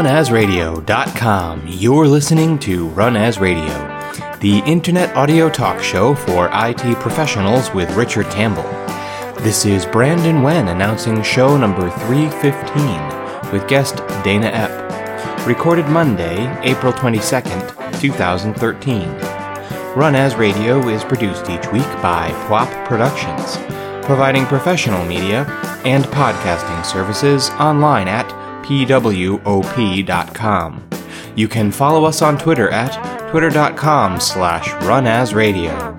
Runasradio.com, you're listening to Run As Radio, the internet audio talk show for IT professionals with Richard Campbell. This is Brandon Wen announcing show number 315 with guest Dana Epp. Recorded Monday, April 22nd, 2013. Run As Radio is produced each week by PWOP Productions, providing professional media and podcasting services online at pwop.com. You can follow us on Twitter at twitter.com slash runasradio.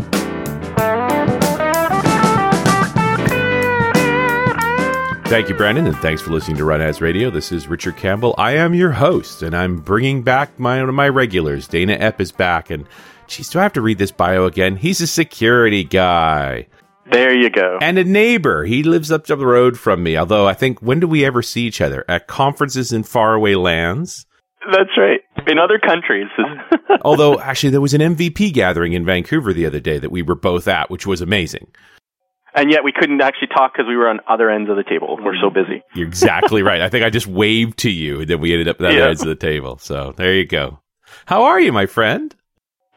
Thank you, Brandon, and thanks for listening to Run As Radio. This is Richard Campbell. I am your host, and I'm bringing back my, my regulars. Dana Epp is back, and geez, do I have to read this bio again? He's a security guy. There you go. And a neighbor. He lives up the road from me. Although I think, when do we ever see each other? At conferences in faraway lands? That's right. In other countries. Although, actually, there was an MVP gathering in Vancouver the other day that we were both at, which was amazing. And yet we couldn't actually talk because we were on other ends of the table. We're so busy. You're exactly right. I think I just waved to you, and then we ended up at the other ends of the table. So there you go. How are you, my friend?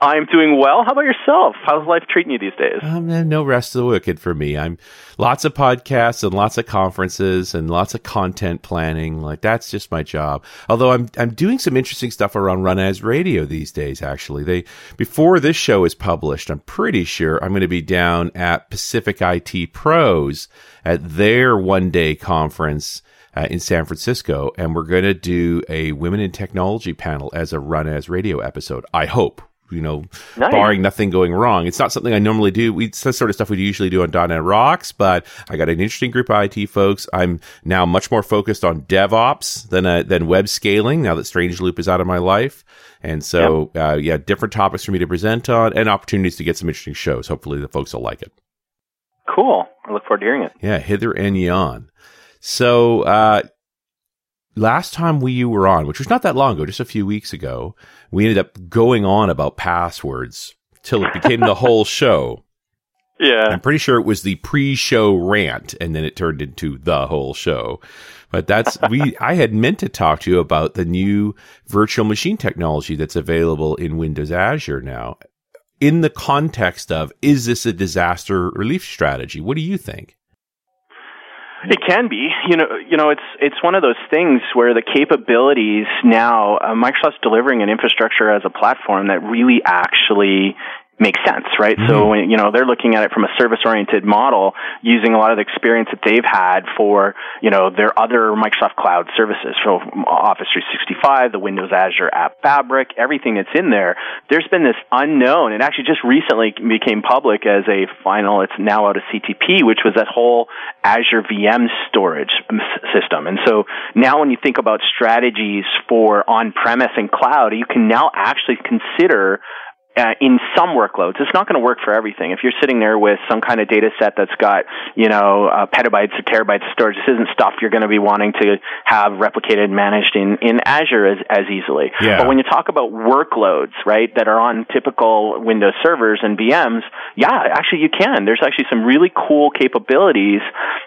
I'm doing well. How about yourself? How's life treating you these days? Um, no rest of the wicked for me. I'm lots of podcasts and lots of conferences and lots of content planning. Like that's just my job. Although I'm I'm doing some interesting stuff around Run As Radio these days. Actually, they before this show is published, I'm pretty sure I'm going to be down at Pacific IT Pros at their one day conference. Uh, in San Francisco, and we're going to do a women in technology panel as a run as radio episode. I hope you know, nice. barring nothing going wrong. It's not something I normally do. We, it's the sort of stuff we usually do on .NET Rocks, but I got an interesting group of IT folks. I'm now much more focused on DevOps than, uh, than web scaling now that Strange Loop is out of my life. And so, yep. uh, yeah, different topics for me to present on and opportunities to get some interesting shows. Hopefully the folks will like it. Cool. I look forward to hearing it. Yeah, hither and yon. So, uh, last time we you were on, which was not that long ago, just a few weeks ago, we ended up going on about passwords till it became the whole show. Yeah. I'm pretty sure it was the pre-show rant and then it turned into the whole show. But that's we I had meant to talk to you about the new virtual machine technology that's available in Windows Azure now. In the context of is this a disaster relief strategy? What do you think? It can be, you know, you know, it's it's one of those things where the capabilities now uh, Microsoft's delivering an infrastructure as a platform that really actually makes sense, right? Mm-hmm. So, you know, they're looking at it from a service-oriented model using a lot of the experience that they've had for, you know, their other Microsoft Cloud services, so Office 365, the Windows Azure App Fabric, everything that's in there. There's been this unknown, and actually just recently became public as a final, it's now out of CTP, which was that whole Azure VM storage system. And so now when you think about strategies for on-premise and cloud, you can now actually consider uh, in some workloads. It's not going to work for everything. If you're sitting there with some kind of data set that's got, you know, uh, petabytes or terabytes of storage, this isn't stuff you're going to be wanting to have replicated and managed in, in Azure as, as easily. Yeah. But when you talk about workloads, right, that are on typical Windows servers and VMs, yeah, actually you can. There's actually some really cool capabilities.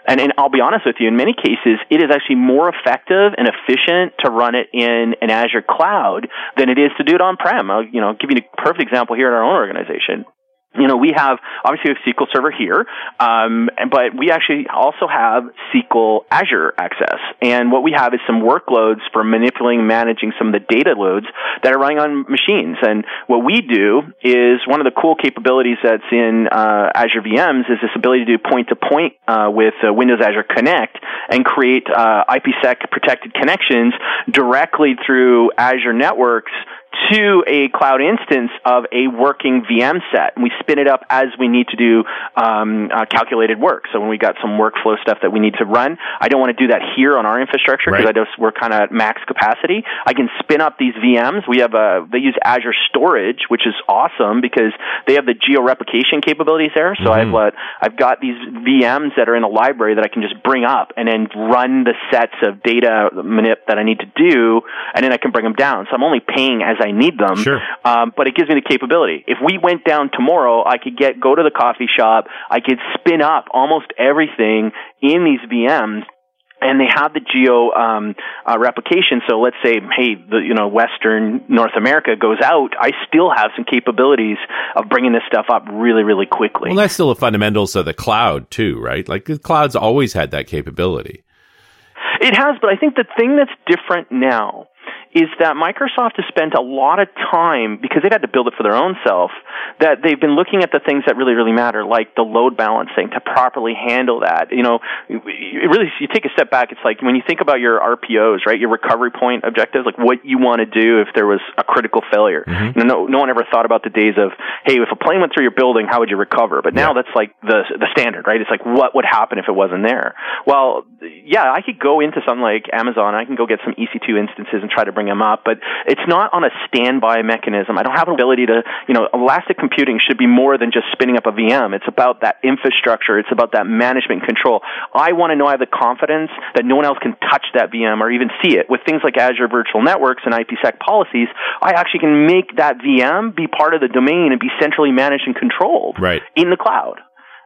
And, and I'll be honest with you, in many cases, it is actually more effective and efficient to run it in an Azure cloud than it is to do it on-prem. I'll, you know, give you a perfect example example here in our own organization you know, we have obviously a SQL Server here, um, but we actually also have SQL Azure access. And what we have is some workloads for manipulating, managing some of the data loads that are running on machines. And what we do is one of the cool capabilities that's in uh, Azure VMs is this ability to do point to point with uh, Windows Azure Connect and create uh, IPsec protected connections directly through Azure networks to a cloud instance of a working VM set. And we spin it up as we need to do um, uh, calculated work. So when we got some workflow stuff that we need to run, I don't want to do that here on our infrastructure because right. I just we're kind of at max capacity. I can spin up these VMs. We have a they use Azure Storage, which is awesome because they have the geo replication capabilities there. So mm-hmm. I've what I've got these VMs that are in a library that I can just bring up and then run the sets of data manip that I need to do, and then I can bring them down. So I'm only paying as I need them. Sure. Um, but it gives me the capability. If we went down tomorrow, I could get go to the coffee shop. I could spin up almost everything in these VMs and they have the geo um, uh, replication. So let's say, hey, the you know Western North America goes out. I still have some capabilities of bringing this stuff up really, really quickly. Well, that's still the fundamentals of the cloud too, right? Like the cloud's always had that capability. It has, but I think the thing that's different now is that Microsoft has spent a lot of time because they've had to build it for their own self. That they've been looking at the things that really, really matter, like the load balancing, to properly handle that. You know, it really, you take a step back. It's like when you think about your RPOs, right? Your recovery point objectives, like what you want to do if there was a critical failure. Mm-hmm. You know, no, no one ever thought about the days of, hey, if a plane went through your building, how would you recover? But now yeah. that's like the the standard, right? It's like what would happen if it wasn't there? Well, yeah, I could go into something like Amazon. I can go get some EC2 instances and try to bring them up, but it's not on a standby mechanism. I don't have an ability to, you know, elastic computing should be more than just spinning up a VM. It's about that infrastructure. It's about that management control. I want to know I have the confidence that no one else can touch that VM or even see it. With things like Azure Virtual Networks and IPsec policies, I actually can make that VM be part of the domain and be centrally managed and controlled right. in the cloud.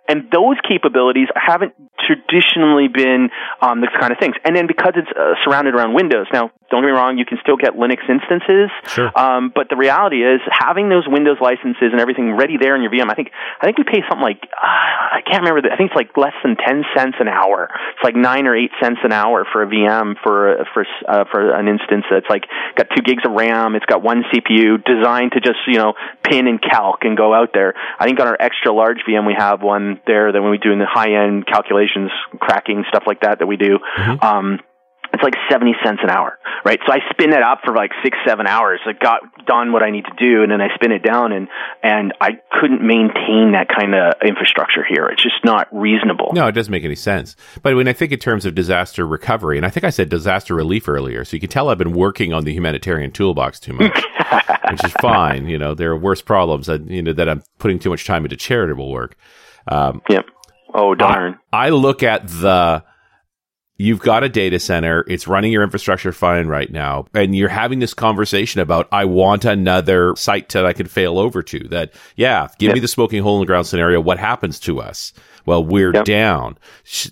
And those capabilities haven't traditionally been um, the kind of things. And then because it's uh, surrounded around Windows, now don't get me wrong, you can still get Linux instances. Sure. Um, but the reality is having those Windows licenses and everything ready there in your VM. I think I think we pay something like uh, I can't remember. The, I think it's like less than ten cents an hour. It's like nine or eight cents an hour for a VM for for uh, for an instance that's like got two gigs of RAM. It's got one CPU designed to just you know pin and calc and go out there. I think on our extra large VM we have one there that when we do in the high end calculations, cracking stuff like that that we do. Mm-hmm. Um, it's like 70 cents an hour, right? So I spin it up for like six, seven hours. I got done what I need to do and then I spin it down and, and I couldn't maintain that kind of infrastructure here. It's just not reasonable. No, it doesn't make any sense. But when I think in terms of disaster recovery, and I think I said disaster relief earlier, so you can tell I've been working on the humanitarian toolbox too much, which is fine. You know, there are worse problems that, you know, that I'm putting too much time into charitable work. Um, yep. Oh, darn. I, I look at the, you've got a data center, it's running your infrastructure fine right now, and you're having this conversation about, I want another site that I can fail over to. That, yeah, give yep. me the smoking hole in the ground scenario. What happens to us? Well, we're yep. down.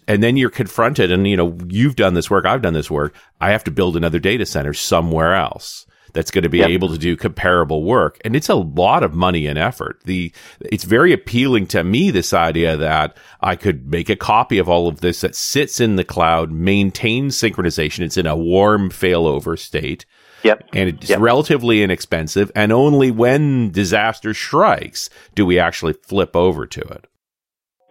And then you're confronted, and you know, you've done this work, I've done this work. I have to build another data center somewhere else that's going to be yep. able to do comparable work. And it's a lot of money and effort. The, it's very appealing to me, this idea that I could make a copy of all of this that sits in the cloud, maintains synchronization. It's in a warm failover state. Yep. And it's yep. relatively inexpensive. And only when disaster strikes do we actually flip over to it.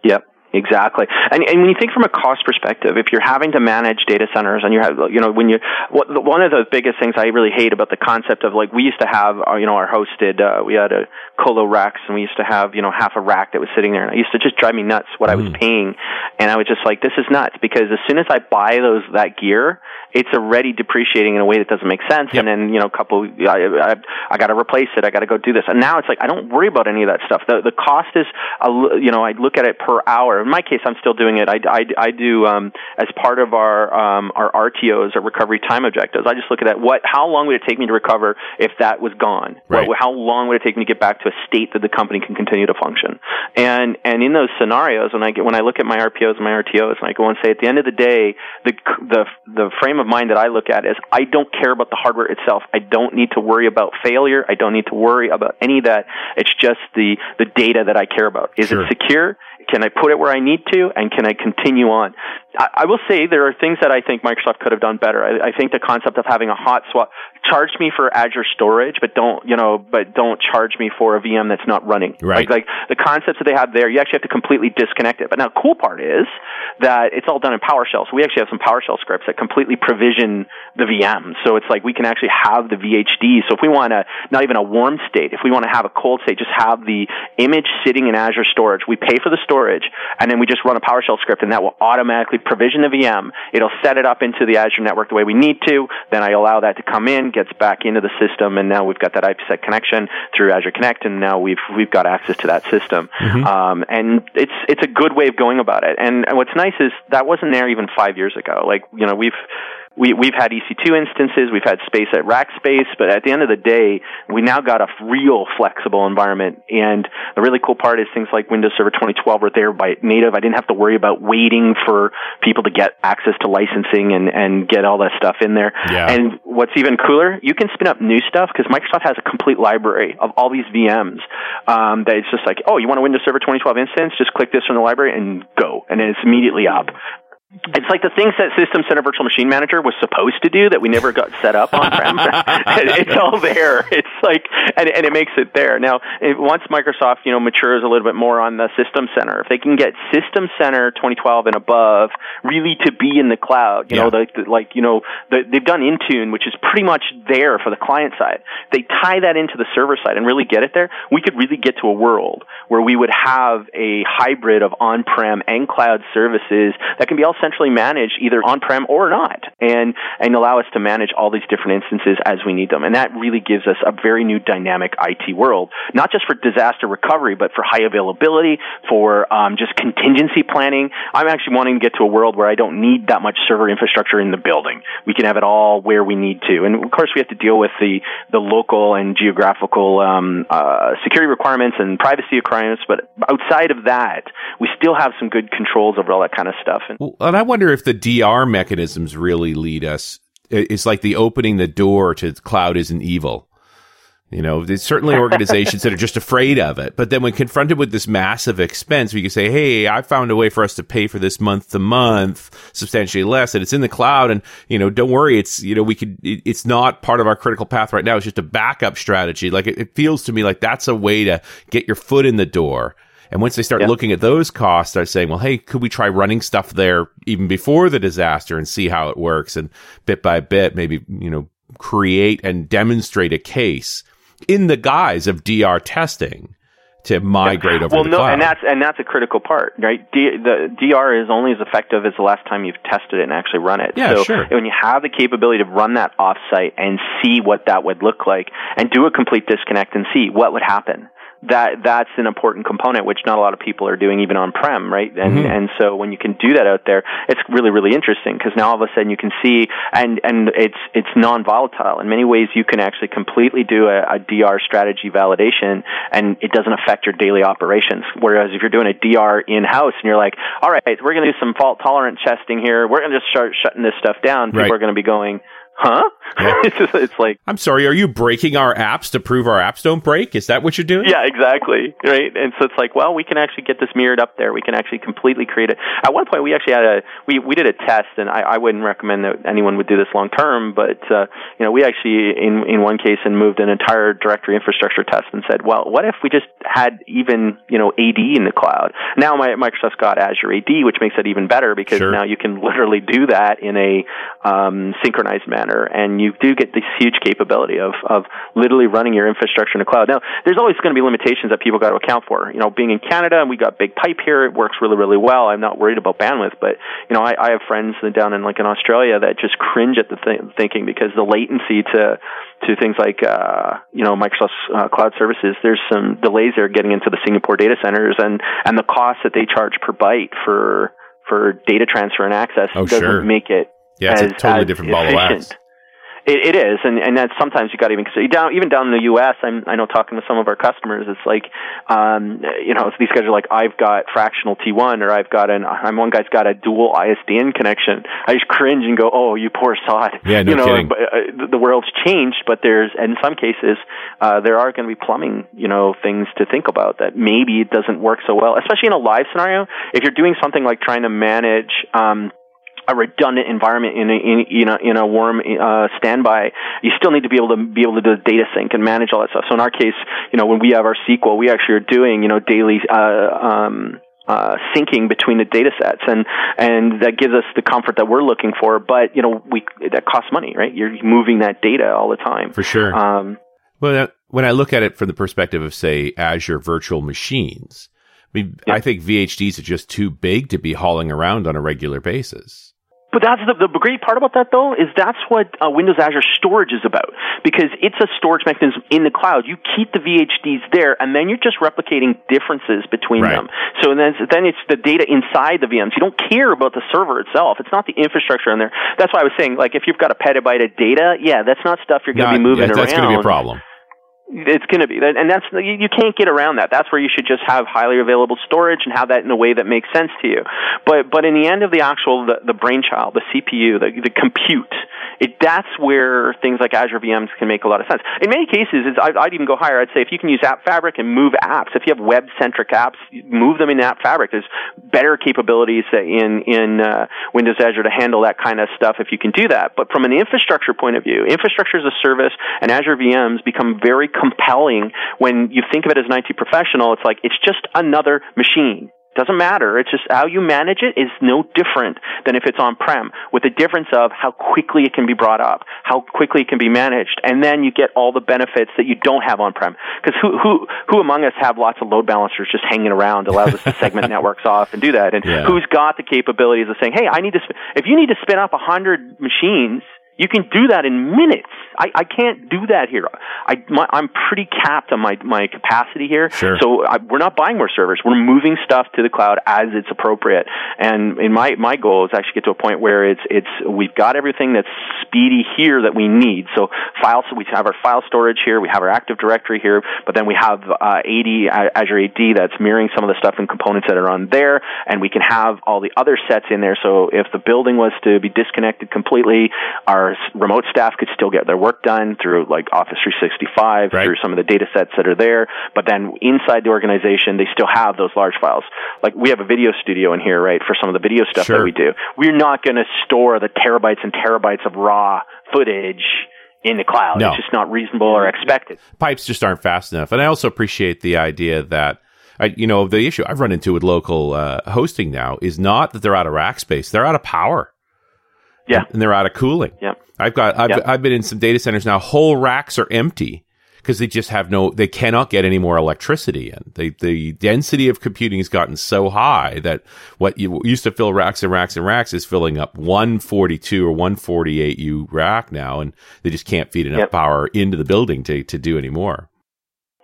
Yep. Exactly, and and when you think from a cost perspective, if you're having to manage data centers and you have, you know, when you, what, one of the biggest things I really hate about the concept of like we used to have, our, uh, you know, our hosted, uh, we had a colo racks and we used to have, you know, half a rack that was sitting there, and it used to just drive me nuts what mm. I was mm. paying, and I was just like, this is nuts because as soon as I buy those that gear, it's already depreciating in a way that doesn't make sense. Yep. And then, you know, a couple, I, I, I got to replace it. I got to go do this. And now it's like, I don't worry about any of that stuff. The, the cost is, a, you know, I look at it per hour. In my case, I'm still doing it. I, I, I do, um, as part of our, um, our RTOs, our recovery time objectives. I just look at that. What, how long would it take me to recover if that was gone? Right. What, how long would it take me to get back to a state that the company can continue to function? And, and in those scenarios, when I get, when I look at my RPOs and my RTOs and I go and say, at the end of the day, the, the, the frame of mind that I look at is I don't care about the hardware itself. I don't need to worry about failure. I don't need to worry about any of that. It's just the, the data that I care about. Is sure. it secure? Can I put it where I need to? And can I continue on? I, I will say there are things that I think Microsoft could have done better. I, I think the concept of having a hot swap, charge me for Azure storage, but don't, you know, but don't charge me for a VM that's not running. Right. Like, like the concepts that they have there, you actually have to completely disconnect it. But now, cool part is that it's all done in PowerShell. So we actually have some PowerShell scripts that completely provision the VM. So it's like we can actually have the VHD. So if we want to, not even a warm state, if we want to have a cold state, just have the image sitting in Azure storage. We pay for the storage, and then we just run a PowerShell script, and that will automatically provision the VM. It'll set it up into the Azure network the way we need to. Then I allow that to come in, gets back into the system, and now we've got that IPsec connection through Azure Connect, and now we've we've got access to that system. Mm-hmm. Um, and it's it's a good way of going about it. And, and what's nice is that wasn't there even five years ago. Like you know we've we, we've had EC2 instances, we've had space at Rackspace, but at the end of the day, we now got a real flexible environment. And the really cool part is things like Windows Server 2012 are there by native. I didn't have to worry about waiting for people to get access to licensing and, and get all that stuff in there. Yeah. And what's even cooler, you can spin up new stuff because Microsoft has a complete library of all these VMs um, that it's just like, oh, you want a Windows Server 2012 instance? Just click this from the library and go. And then it's immediately up. It's like the things that System Center Virtual Machine Manager was supposed to do that we never got set up on prem. it's all there. It's like, and, and it makes it there. Now, if, once Microsoft, you know, matures a little bit more on the System Center, if they can get System Center 2012 and above really to be in the cloud, you Yeah. know, the, like, you know, the, they've done Intune, which is pretty much there for the client side. They tie that into the server side and really get it there. We could really get to a world where we would have a hybrid of on-prem and cloud services that can be all centrally manage either on-prem or not and, and allow us to manage all these different instances as we need them. And that really gives us a very new dynamic IT world, not just for disaster recovery, but for high availability, for um, just contingency planning. I'm actually wanting to get to a world where I don't need that much server infrastructure in the building. We can have it all where we need to. And of course, we have to deal with the, the local and geographical um, uh, security requirements and privacy requirements. But outside of that, we still have some good controls over all that kind of stuff. And Well, and I wonder if the DR mechanisms really lead us. It's like the opening the door to cloud isn't evil. You know, there's certainly organizations that are just afraid of it. But then when confronted with this massive expense, we can say, Hey, I found a way for us to pay for this month to month substantially less and it's in the cloud. And, you know, don't worry. It's, you know, we could, it, it's not part of our critical path right now. It's just a backup strategy. Like it, it feels to me like that's a way to get your foot in the door. And once they start Yeah. looking at those costs, start saying, well, hey, could we try running stuff there even before the disaster and see how it works? And bit by bit, maybe, you know, create and demonstrate a case in the guise of DR testing to migrate over well, no, cloud. and that's and that's a critical part, right? D, the DR is only as effective as the last time you've tested it and actually run it. Yeah, so sure. when you have the capability to run that offsite and see what that would look like, and do a complete disconnect and see what would happen. That that's an important component, which not a lot of people are doing, even on prem, right? And Mhm. and so when you can do that out there, it's really really interesting because now all of a sudden you can see, and and it's it's non volatile in many ways. You can actually completely do a, a DR strategy validation, and it doesn't affect your daily operations. Whereas if you're doing a DR in house and you're like, all right, we're going to do some fault tolerant testing here, we're going to just start shutting this stuff down. People Right. are going to be going, huh? Yeah. it's, just, it's like. I'm sorry, are you breaking our apps to prove our apps don't break? Is that what you're doing? Yeah, exactly. Right. And so it's like, well, we can actually get this mirrored up there. We can actually completely create it. At one point, we actually had a we we did a test, and I, I wouldn't recommend that anyone would do this long term, but uh, you know, we actually in in one case and moved an entire directory infrastructure test and said, well, what if we just had even you know AD in the cloud? Now, my Microsoft's got Azure AD, which makes it even better because Sure. now you can literally do that in a um, synchronized manner, and you do get this huge capability of of literally running your infrastructure in the cloud. Now, there's always going to be limitations that people got to account for. You know, being in Canada and we got big pipe here, it works really really well. I'm not worried about bandwidth, but you know, I, I have friends down in like in Australia that just cringe at the th- thinking because the latency to to things like uh, you know Microsoft's uh, cloud services. There's some delays there getting into the Singapore data centers, and and the cost that they charge per byte for for data transfer and access Oh, doesn't sure. make it Yeah, it's a as, totally different ball of wax. It, it is, and and that's sometimes you got to even consider down even down in the U.S. I'm I know talking to some of our customers, it's like, um, you know, these guys are like, I've got fractional T1, or I've got an, I'm one guy's got a dual ISDN connection. I just cringe and go, oh, you poor sod. Yeah, no you know, kidding. but, uh, the- the world's changed, but there's in some cases uh, there are going to be plumbing, you know, things to think about that maybe it doesn't work so well, especially in a live scenario. If you're doing something like trying to manage. Um, a redundant environment in a, in, in a, in a warm uh, standby, you still need to be able to be able to do data sync and manage all that stuff. So in our case, you know, when we have our SQL, we actually are doing, you know, daily uh, um, uh, syncing between the data sets, and and that gives us the comfort that we're looking for. But you know, we that costs money, right? You're moving that data all the time. For sure. Um, Well, when I look at it from the perspective of, say, Azure virtual machines, I mean, Yeah. I think VHDs are just too big to be hauling around on a regular basis. But that's the, the great part about that, though, is that's what uh, Windows Azure Storage is about. Because it's a storage mechanism in the cloud. You keep the VHDs there, and then you're just replicating differences between Right. them. So then, then it's the data inside the VMs. You don't care about the server itself. It's not the infrastructure in there. That's why I was saying, like, if you've got a petabyte of data, yeah, that's not stuff you're going to be moving yeah, around. that's going to be a problem. It's going to be, and that's you, can't get around that. That's where you should just have highly available storage and have that in a way that makes sense to you. But but in the end of the actual the, the brainchild, the CPU, the the compute, it that's where things like Azure VMs can make a lot of sense. In many cases, I'd, I'd even go higher. I'd say if you can use App Fabric and move apps, if you have web centric apps, move them in App Fabric. There's better capabilities in in uh, Windows Azure to handle that kind of stuff if you can do that. But from an infrastructure point of view, infrastructure as a service and Azure VMs become very compelling when you think of it as an IT professional. It's like it's just another machine. Doesn't matter. It's just how you manage it is no different than if it's on-prem, with the difference of how quickly it can be brought up, how quickly it can be managed, and then you get all the benefits that you don't have on-prem. Because who who who among us have lots of load balancers just hanging around, allows us to segment networks off and do that? And Yeah. who's got the capabilities of saying, hey, I need to. Sp- if you need to spin up a hundred machines. You can do that in minutes. I, I can't do that here. I, my, I'm pretty capped on my, my capacity here. Sure. So I, we're not buying more servers. We're moving stuff to the cloud as it's appropriate. And in my my goal is actually get to a point where it's it's we've got everything that's speedy here that we need. So files we have our file storage here. We have our Active Directory here. But then we have uh, AD Azure AD that's mirroring some of the stuff and components that are on there. And we can have all the other sets in there. So if the building was to be disconnected completely, our remote staff could still get their work done through like Office 365 Right. through some of the data sets that are there. But then inside the organization, they still have those large files. Like we have a video studio in here, right, for some of the video stuff Sure. that we do. We're not going to store the terabytes and terabytes of raw footage in the cloud. No. It's just not reasonable or expected. pipes just aren't fast enough. And I also appreciate the idea that, I, you know, the issue I've run into with local uh, hosting now is not that they're out of rack space; they're out of power. Yeah. and they're out of cooling. Yeah. I've got I've, Yeah. I've been in some data centers now. Whole racks are empty because they just have no. They cannot get any more electricity in. They, the density of computing has gotten so high that what you used to fill racks and racks and racks is filling up 142 or 148 U rack now, and they just can't feed enough Yep. power into the building to to do any more.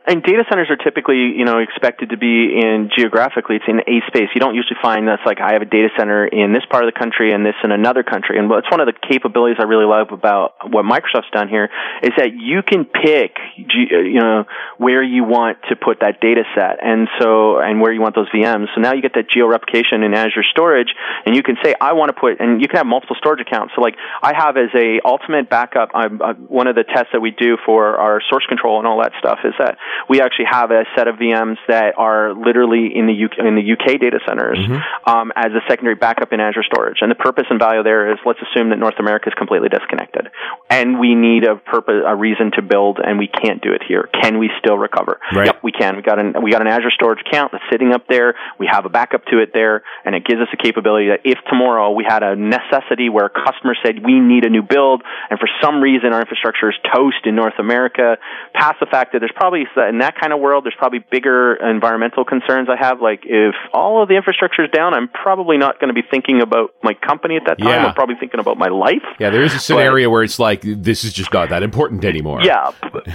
And data centers are typically, you know, expected to be in geographically, it's in a space. You don't usually find that's like I have a data center in this part of the country and this in another country. And it's one of the capabilities I really love about what Microsoft's done here is that you can pick, you know, where you want to put that data set, and so and where you want those VMs. So now you get that geo replication in Azure Storage, and you can say I want to put, and you can have multiple storage accounts. So like I have as a ultimate backup, I'm, uh, one of the tests that we do for our source control and all that stuff is that we actually have a set of VMs that are literally in the UK, in the UK data centers um, as a secondary backup in Azure Storage. And the purpose and value there is let's assume that North America is completely disconnected, and we need a purpose, a reason to build, and we can't do it here. Can we still recover? Right. Yep, we can. We got an we got an Azure Storage account that's sitting up there. We have a backup to it there, and it gives us a capability that if tomorrow we had a necessity where a customer said we need a new build, and for some reason our infrastructure is toast in North America, past the fact that there's probably in that kind of world there's probably bigger environmental concerns I have. Like if all of the infrastructure is down, I'm probably not going to be thinking about my company at that time. Yeah. I'm probably thinking about my life. Yeah, there is a scenario where it's like this is just not that important anymore. Yeah, but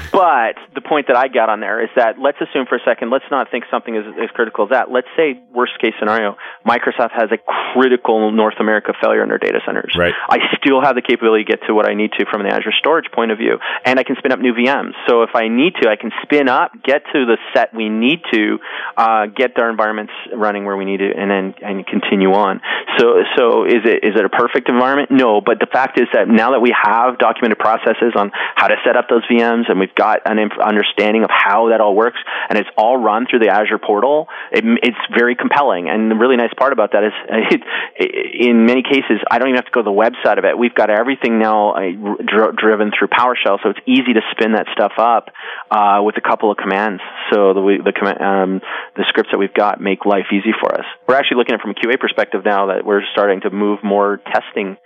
the point that I got on there is that let's assume for a second, let's not think something is as critical as that. Let's say worst case scenario, Microsoft has a critical North America failure in their data centers. Right. I still have the capability to get to what I need to from an Azure storage point of view, and I can spin up new VMs. So if I need to, I can spin up, get to the set we need to, uh, get our environments running where we need it, and then and continue on. So so is it is it a perfect environment? No, but the fact is that now that we have documented processes on how to set up those VMs, and we've got an understanding of how that all works, and it's all run through the Azure portal, it, it's very compelling. And the really nice part about that is, it, in many cases, I don't even have to go to the website of it. We've got everything now uh, dr- driven through PowerShell, so it's easy to spin that stuff up uh, with a couple of commands. So the the um, the scripts that we've got make life easy for us. We're actually looking at it from a QA perspective now that we're starting to move more testing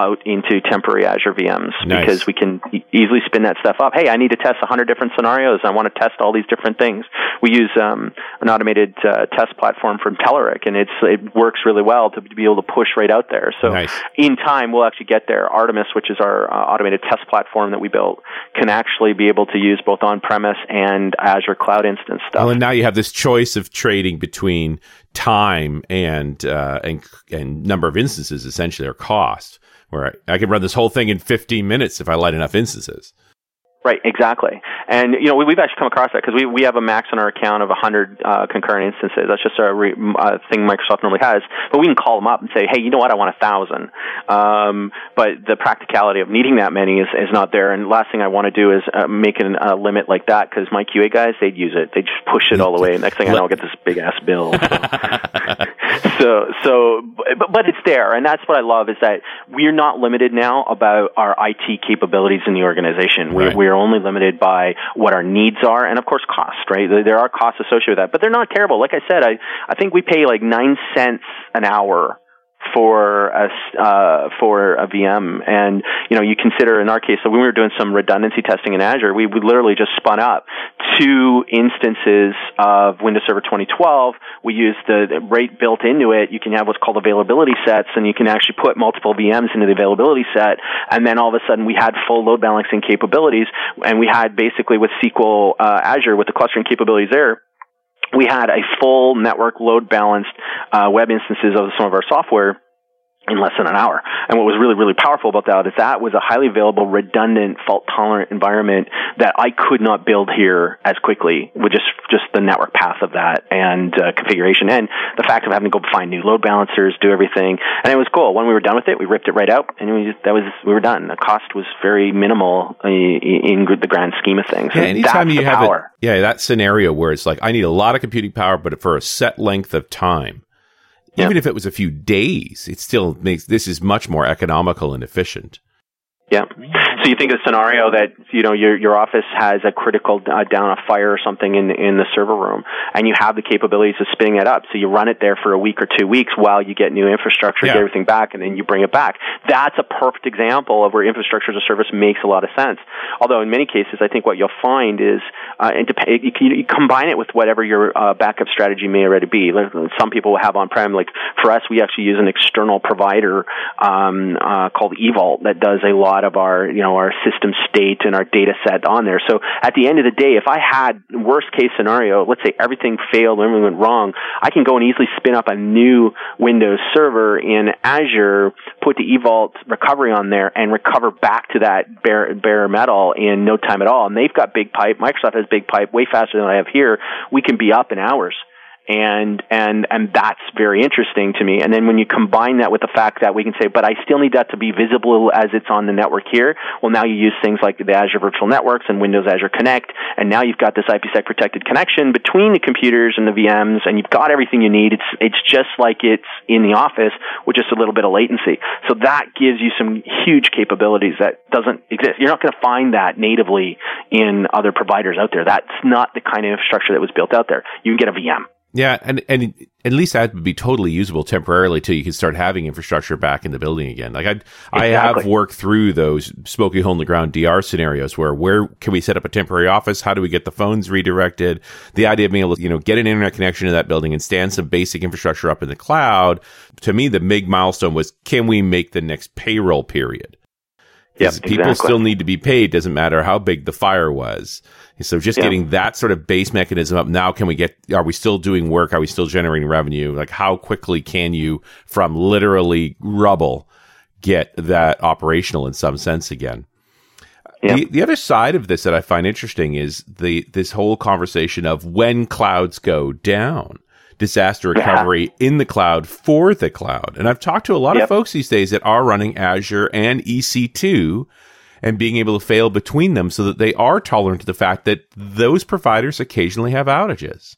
out into temporary Azure VMs Nice. because we can e- easily spin that stuff up. Hey, I need to test 100 different scenarios. I want to test all these different things. We use um, an automated uh, test platform from Telerik, and it's it works really well to, to be able to push right out there. So Nice. in time, we'll actually get there. Artemis, which is our uh, automated test platform that we built, can actually be able to use both on-premise and Azure cloud instance stuff. Well, and now you have this choice of trading between time and uh, and and number of instances, essentially, or cost. Where I, I can run this whole thing in 15 minutes if I light enough instances. Right, exactly. And, you know, we, we've actually come across that because we, we have a max on our account of 100 uh, concurrent instances. That's just a re, uh, thing Microsoft normally has. But we can call them up and say, hey, you know what, I want a 1,000. Um, but the practicality of needing that many is, is not there. And last thing I want to do is uh, make an, a limit like that because my QA guys, they'd use it. They'd just push it all the way. Next thing I know, I'll get this big ass bill. so so but, but it's there and that's what i love is that we're not limited now about our it capabilities in the organization. Right. we, we're only limited by what our needs are and of course cost right? There, there are costs associated with that but they're not terrible. Like i said i i think we pay like nine cents an hour for a uh, for a VM, and you know you consider in our case, so when we were doing some redundancy testing in Azure, we, literally just spun up two instances of Windows Server 2012. We used the, the rate built into it. You can have what's called availability sets, and you can actually put multiple VMs into the availability set, and then all of a sudden we had full load balancing capabilities, and we had basically with SQL uh, Azure with the clustering capabilities there we had a full network load balanced uh, web instances of some of our software in less than an hour. And what was really, really powerful about that is that was a highly available, redundant, fault tolerant environment that I could not build here as quickly with just, just the network path of that and uh, configuration and the fact of having to go find new load balancers, do everything. And it was cool. When we were done with it, we ripped it right out and we just, that was, we were done. The cost was very minimal in the grand scheme of things. Yeah, anytime you have power. it, yeah, that scenario where it's like I need a lot of computing power, but for a set length of time. Yeah. Even if it was a few days, it still makes this is much more economical and efficient. Yeah. So you think of a scenario that you know your your office has a critical uh, down a fire or something in in the server room, and you have the capabilities of spinning it up. So you run it there for a week or two weeks while you get new infrastructure, Yeah. get everything back, and then you bring it back. That's a perfect example of where infrastructure as a service makes a lot of sense. Although in many cases, I think what you'll find is uh, it dep- you, you combine it with whatever your uh, backup strategy may already be. Some people will have on-prem. Like for us, we actually use an external provider um, uh, called eVault that does a lot of our you know our system state and our data set on there. So at the end of the day, if I had worst case scenario, let's say everything failed, everything went wrong, I can go and easily spin up a new Windows server in Azure, put the eVault recovery on there, and recover back to that bare bare metal in no time at all. And they've got big pipe. Microsoft has big pipe, way faster than I have here. We can be up in hours and and and that's very interesting to me. And then when you combine that with the fact that we can say, but I still need that to be visible as it's on the network here. Well, now you use things like the Azure Virtual Networks and Windows Azure Connect, and now you've got this IPsec protected connection between the computers and the VMs, and you've got everything you need. It's it's just like it's in the office with just a little bit of latency. So that gives you some huge capabilities that doesn't exist. You're not going to find that natively in other providers out there. That's not the kind of infrastructure that was built out there. You can get a VM. Yeah, and and at least that would be totally usable temporarily till you can start having infrastructure back in the building again. Like I, I have worked through those smoky hole in the ground DR scenarios where where can we set up a temporary office? How do we get the phones redirected? The idea of being able to you know get an internet connection to that building and stand some basic infrastructure up in the cloud. To me, the big milestone was can we make the next payroll period? Yep, people exactly. still need to be paid. Doesn't matter how big the fire was. So just Yeah. getting that sort of base mechanism up. Now, can we get? Are we still doing work? Are we still generating revenue? Like, how quickly can you, from literally rubble, get that operational in some sense again? Yeah. The, the other side of this that I find interesting is the this whole conversation of when clouds go down, disaster recovery in the cloud for the cloud. And I've talked to a lot of folks these days that are running Azure and EC2 and being able to fail between them so that they are tolerant to the fact that those providers occasionally have outages.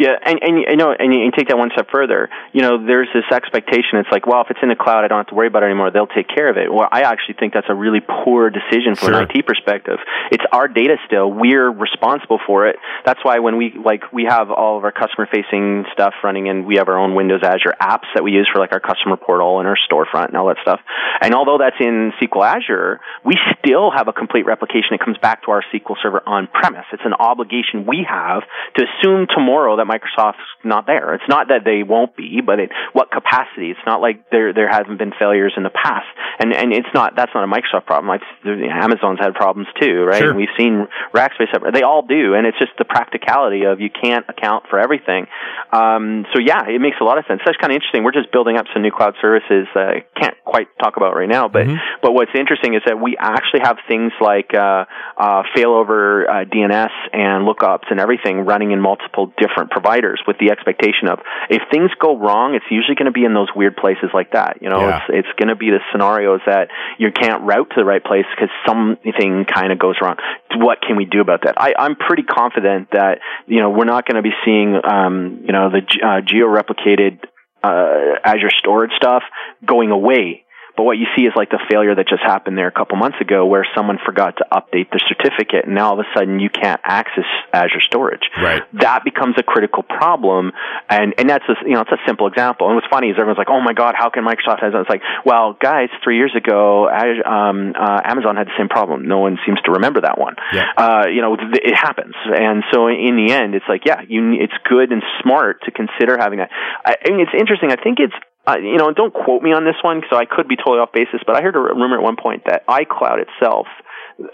Yeah, and and you know, and you take that one step further. You know, there's this expectation. It's like, well, if it's in the cloud, I don't have to worry about it anymore. They'll take care of it. Well, I actually think that's a really poor decision from sure. an IT perspective. It's our data still. We're responsible for it. That's why when we like we have all of our customer facing stuff running, and we have our own Windows Azure apps that we use for like our customer portal and our storefront and all that stuff. And although that's in SQL Azure, we still have a complete replication. It comes back to our SQL Server on premise. It's an obligation we have to assume tomorrow that Microsoft's not there. It's not that they won't be, but it, what capacity? It's not like there there hasn't been failures in the past, and and it's not that's not a Microsoft problem. Like Amazon's had problems too, right? Sure. And we've seen Rackspace. They all do, and it's just the practicality of you can't account for everything. Um, so yeah, it makes a lot of sense. That's kind of interesting. We're just building up some new cloud services that I can't quite talk about right now, but mm-hmm. but what's interesting is that we actually have things like uh, uh, failover uh, DNS and lookups and everything running in multiple different providers with the expectation of if things go wrong, it's usually going to be in those weird places like that. You know, yeah. it's it's going to be the scenarios that you can't route to the right place because something kind of goes wrong. What can we do about that? I, I'm pretty confident that you know we're not going to be seeing um, you know the uh, geo replicated uh, Azure storage stuff going away but what you see is like the failure that just happened there a couple months ago where someone forgot to update the certificate and now all of a sudden you can't access Azure storage. Right. That becomes a critical problem. And, and that's a, you know, it's a simple example. And what's funny is everyone's like, oh my God, how can Microsoft have that? It's like, well, guys, three years ago, Azure, um, uh, Amazon had the same problem. No one seems to remember that one. Yeah. Uh, you know, it happens. And so in the end, it's like, yeah, you, it's good and smart to consider having that. I, I mean, it's interesting. I think it's, uh, you know, don't quote me on this one, so I could be totally off basis, but I heard a rumor at one point that iCloud itself,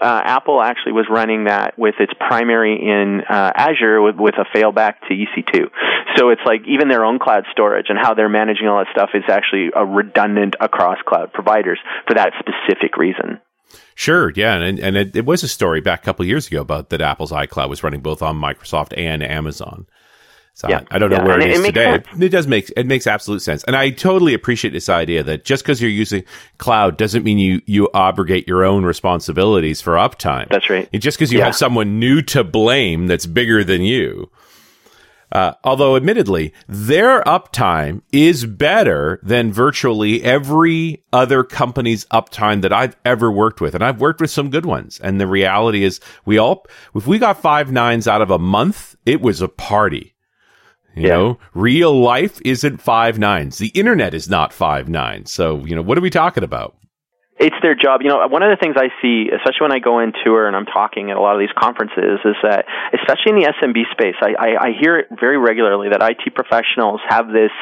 uh, Apple actually was running that with its primary in uh, Azure with, with a failback to EC2. So it's like even their own cloud storage and how they're managing all that stuff is actually redundant across cloud providers for that specific reason. Sure, yeah, and and it, it was a story back a couple years ago about that Apple's iCloud was running both on Microsoft and Amazon. So yeah, I don't know yeah. where and it is it today. Sense. It does make it makes absolute sense, and I totally appreciate this idea that just because you're using cloud doesn't mean you you abrogate your own responsibilities for uptime. That's right. And just because you yeah. have someone new to blame that's bigger than you. Uh, although, admittedly, their uptime is better than virtually every other company's uptime that I've ever worked with. And I've worked with some good ones. And the reality is we all, if we got five nines out of a month, it was a party. You Yeah. know, real life isn't five nines. The internet is not five nines. So, you know, what are we talking about? it's their job. You know, one of the things I see, especially when I go in tour and I'm talking at a lot of these conferences, is that, especially in the SMB space, I, I, I hear it very regularly that IT professionals have this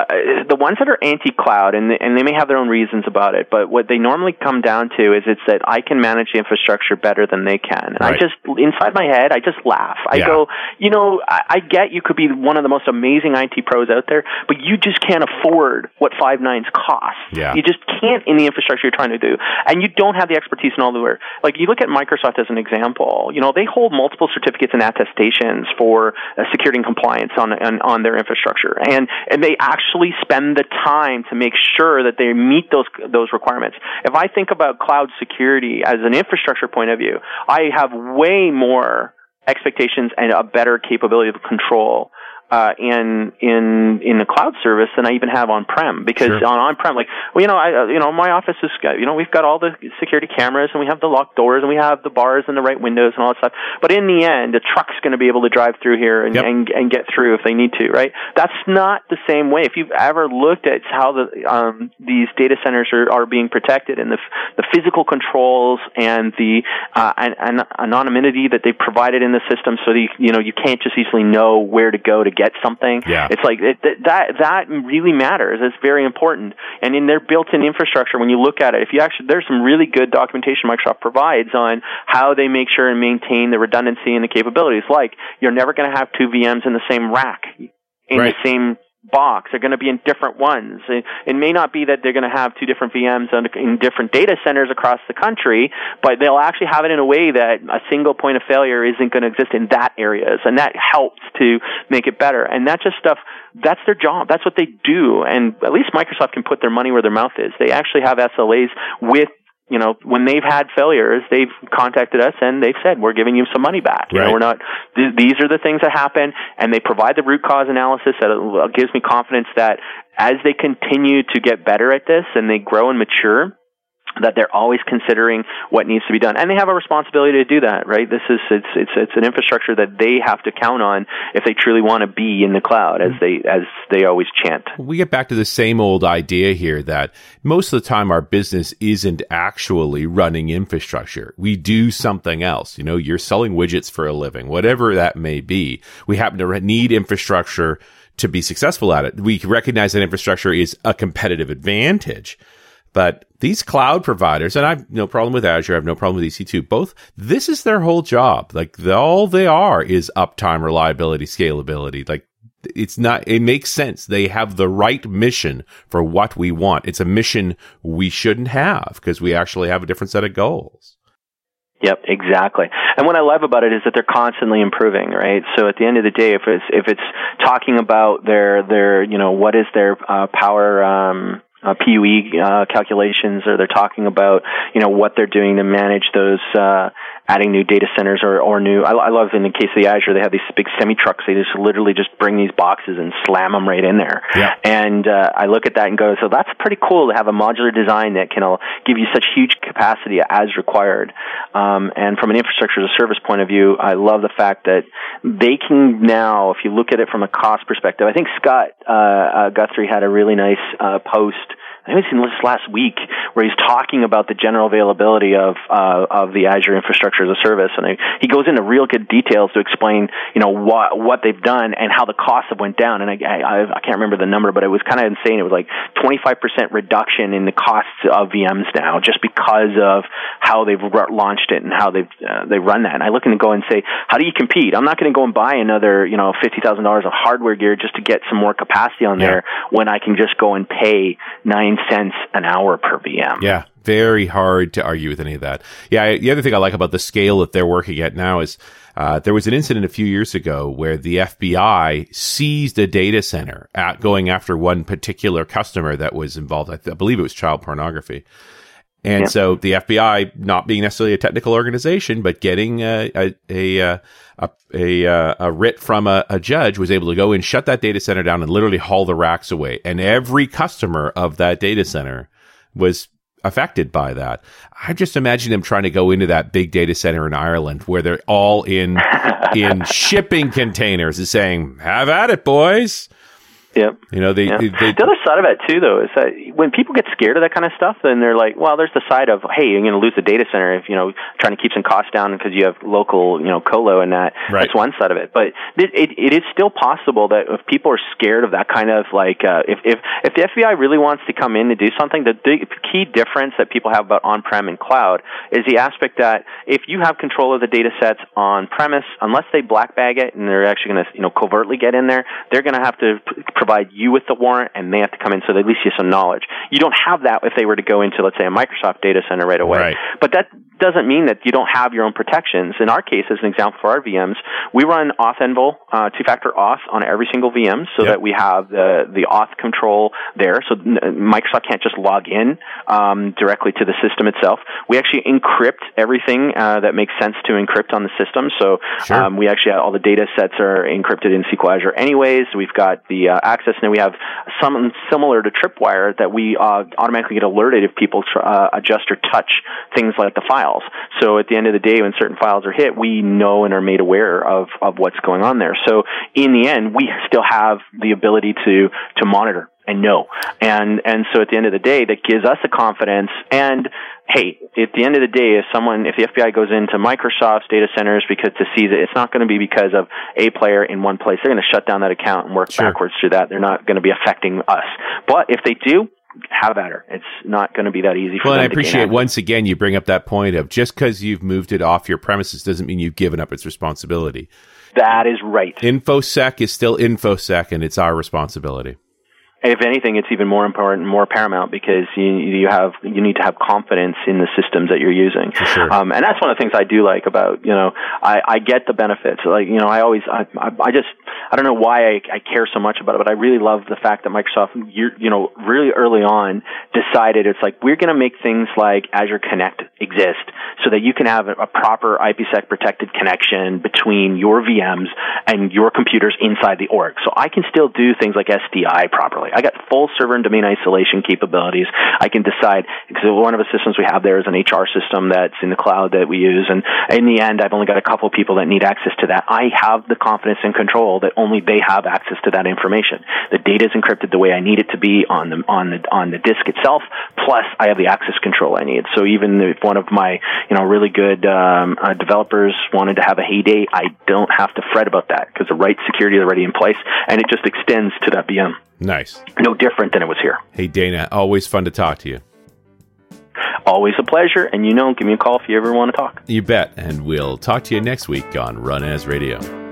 uh, the ones that are anti-cloud, and and they may have their own reasons about it, but what they normally come down to is it's that I can manage the infrastructure better than they can, and Right. I just inside my head I just laugh. I Yeah. go, you know, I, I get you could be one of the most amazing IT pros out there, but you just can't afford what five nines cost. Yeah. You just can't in the infrastructure you're trying to do, and you don't have the expertise in all the way. Like you look at Microsoft as an example. You know, they hold multiple certificates and attestations for uh, security and compliance on, on on their infrastructure, and and they actually spend the time to make sure that they meet those those requirements. If I think about cloud security as an infrastructure point of view, I have way more expectations and a better capability of control uh, in in in the cloud service than I even have on prem because Sure. on on prem like well you know I uh, you know my office is you know we've got all the security cameras and we have the locked doors and we have the bars and the right windows and all that stuff but in the end a truck's going to be able to drive through here and, Yep. and and get through if they need to right that's not the same way if you've ever looked at how the um, these data centers are, are being protected and the the physical controls and the uh, an, an anonymity that they provided in the system so that you, you know you can't just easily know where to go to get something Yeah. it's like it, that- that really matters it's very important and in their built-in infrastructure when you look at it if you actually there's some really good documentation Microsoft provides on how they make sure and maintain the redundancy and the capabilities like you're never going to have two VMs in the same rack in Right. the same box. They're going to be in different ones. It, it may not be that they're going to have two different VMs in different data centers across the country, but they'll actually have it in a way that a single point of failure isn't going to exist in that areas, and that helps to make it better. And that's just stuff. That's their job. That's what they do. And at least Microsoft can put their money where their mouth is. They actually have SLAs with you know, when they've had failures, they've contacted us and they've said, we're giving you some money back. You right. know, we're not, th- these are the things that happen and they provide the root cause analysis that uh, gives me confidence that as they continue to get better at this and they grow and mature, that they're always considering what needs to be done, and they have a responsibility to do that. Right? This is it's it's it's an infrastructure that they have to count on if they truly want to be in the cloud, as mm. they as they always chant. We get back to the same old idea here that most of the time our business isn't actually running infrastructure. We do something else. You know, you're selling widgets for a living, whatever that may be. We happen to need infrastructure to be successful at it. We recognize that infrastructure is a competitive advantage. But these cloud providers, and I have no problem with Azure, I have no problem with EC2, both, this is their whole job. Like the, all they are is uptime, reliability, scalability. Like it's not, it makes sense. They have the right mission for what we want. It's a mission we shouldn't have because we actually have a different set of goals. Yep, exactly. And what I love about it is that they're constantly improving, right? So at the end of the day, if it's if it's talking about their their you know what is their uh, power um, uh, PUE uh, calculations, or they're talking about you know what they're doing to manage those uh, adding new data centers or, or new. I, I love in the case of the Azure, they have these big semi trucks. They just literally just bring these boxes and slam them right in there. Yeah. And uh, I look at that and go, so that's pretty cool to have a modular design that can uh, give you such huge capacity as required. Um, and from an infrastructure as a service point of view, I love the fact that they can now, if you look at it from a cost perspective, I think Scott uh, uh, Guthrie had a really nice uh, post I think it's in this last week where he's talking about the general availability of uh, of the Azure infrastructure as a service, and he goes into real good details to explain, you know, what what they've done and how the costs have went down. And I I, I can't remember the number, but it was kind of insane. It was like 25% reduction in the costs of VMs now, just because of how they've launched it and how they've uh, they run that. And I look and go and say, how do you compete? I'm not going to go and buy another, you know, fifty thousand dollars of hardware gear just to get some more capacity on yeah. there when I can just go and pay nine cents an hour per VM. Yeah, very hard to argue with any of that. Yeah, the other thing I like about the scale that they're working at now is uh, there was an incident a few years ago where the FBI seized a data center at going after one particular customer that was involved. I, th- I believe it was child pornography. And yeah. so the FBI, not being necessarily a technical organization, but getting a a a, a, a, a writ from a, a, judge, was able to go and shut that data center down and literally haul the racks away. And every customer of that data center was affected by that. I just imagine them trying to go into that big data center in Ireland where they're all in in shipping containers, and saying, "Have at it, boys." Yep. You know, they, they, the other side of it too, though, is that when people get scared of that kind of stuff, then they're like, well, there's the side of, hey, you're going to lose the data center if you know trying to keep some costs down because you have local, you know, colo and that. Right. That's one side of it. But it, it, it is still possible that if people are scared of that kind of like, uh, if if if the FBI really wants to come in to do something, the, the key difference that people have about on-prem and cloud is the aspect that if you have control of the data sets on premise, unless they black bag it and they're actually going to, you know, covertly get in there, they're going to have to p- provide you with the warrant and they have to come in so they at least you some knowledge. You don't have that if they were to go into, let's say, a Microsoft data center right away. Right. But that doesn't mean that you don't have your own protections. In our case, as an example for our VMs, we run auth uh, two-factor auth on every single VM so yep. that we have the, the auth control there. So Microsoft can't just log in um, directly to the system itself. We actually encrypt everything uh, that makes sense to encrypt on the system. So sure. um, we actually have, all the data sets are encrypted in SQL Azure anyways. We've got the uh, access and we have something similar to Tripwire that we uh, automatically get alerted if people tr- uh, adjust or touch things like the files. So at the end of the day, when certain files are hit, we know and are made aware of, of what's going on there. So in the end, we still have the ability to, to monitor and know. And and so at the end of the day, that gives us the confidence. And hey, at the end of the day, if someone, if the FBI goes into Microsoft's data centers because to see that it's not going to be because of a player in one place, they're going to shut down that account and work sure. backwards through that. They're not going to be affecting us. But if they do, have at her. It's not going to be that easy. For. Well, and I appreciate once again you bring up that point of just because you've moved it off your premises doesn't mean you've given up its responsibility. That is right. InfoSec is still InfoSec, and it's our responsibility. If anything, it's even more important, more paramount because you you have you need to have confidence in the systems that you're using. Sure. Um, and that's one of the things I do like about you know I, I get the benefits. Like you know I always I, I, I just I don't know why I, I care so much about it, but I really love the fact that Microsoft you you know really early on decided it's like we're going to make things like Azure Connect exist so that you can have a, a proper IPsec protected connection between your VMs and your computers inside the org. So I can still do things like SDI properly. I got full server and domain isolation capabilities. I can decide because one of the systems we have there is an HR system that's in the cloud that we use, and in the end, I've only got a couple people that need access to that. I have the confidence and control that only they have access to that information. The data is encrypted the way I need it to be on the on the on the disk itself. Plus, I have the access control I need. So even if one of my you know really good um, uh, developers wanted to have a heyday, I don't have to fret about that because the right security is already in place, and it just extends to that VM. Nice. No different than it was here. Hey, Dana, always fun to talk to you. Always a pleasure. And you know, give me a call if you ever want to talk. You bet. And we'll talk to you next week on RunAs Radio.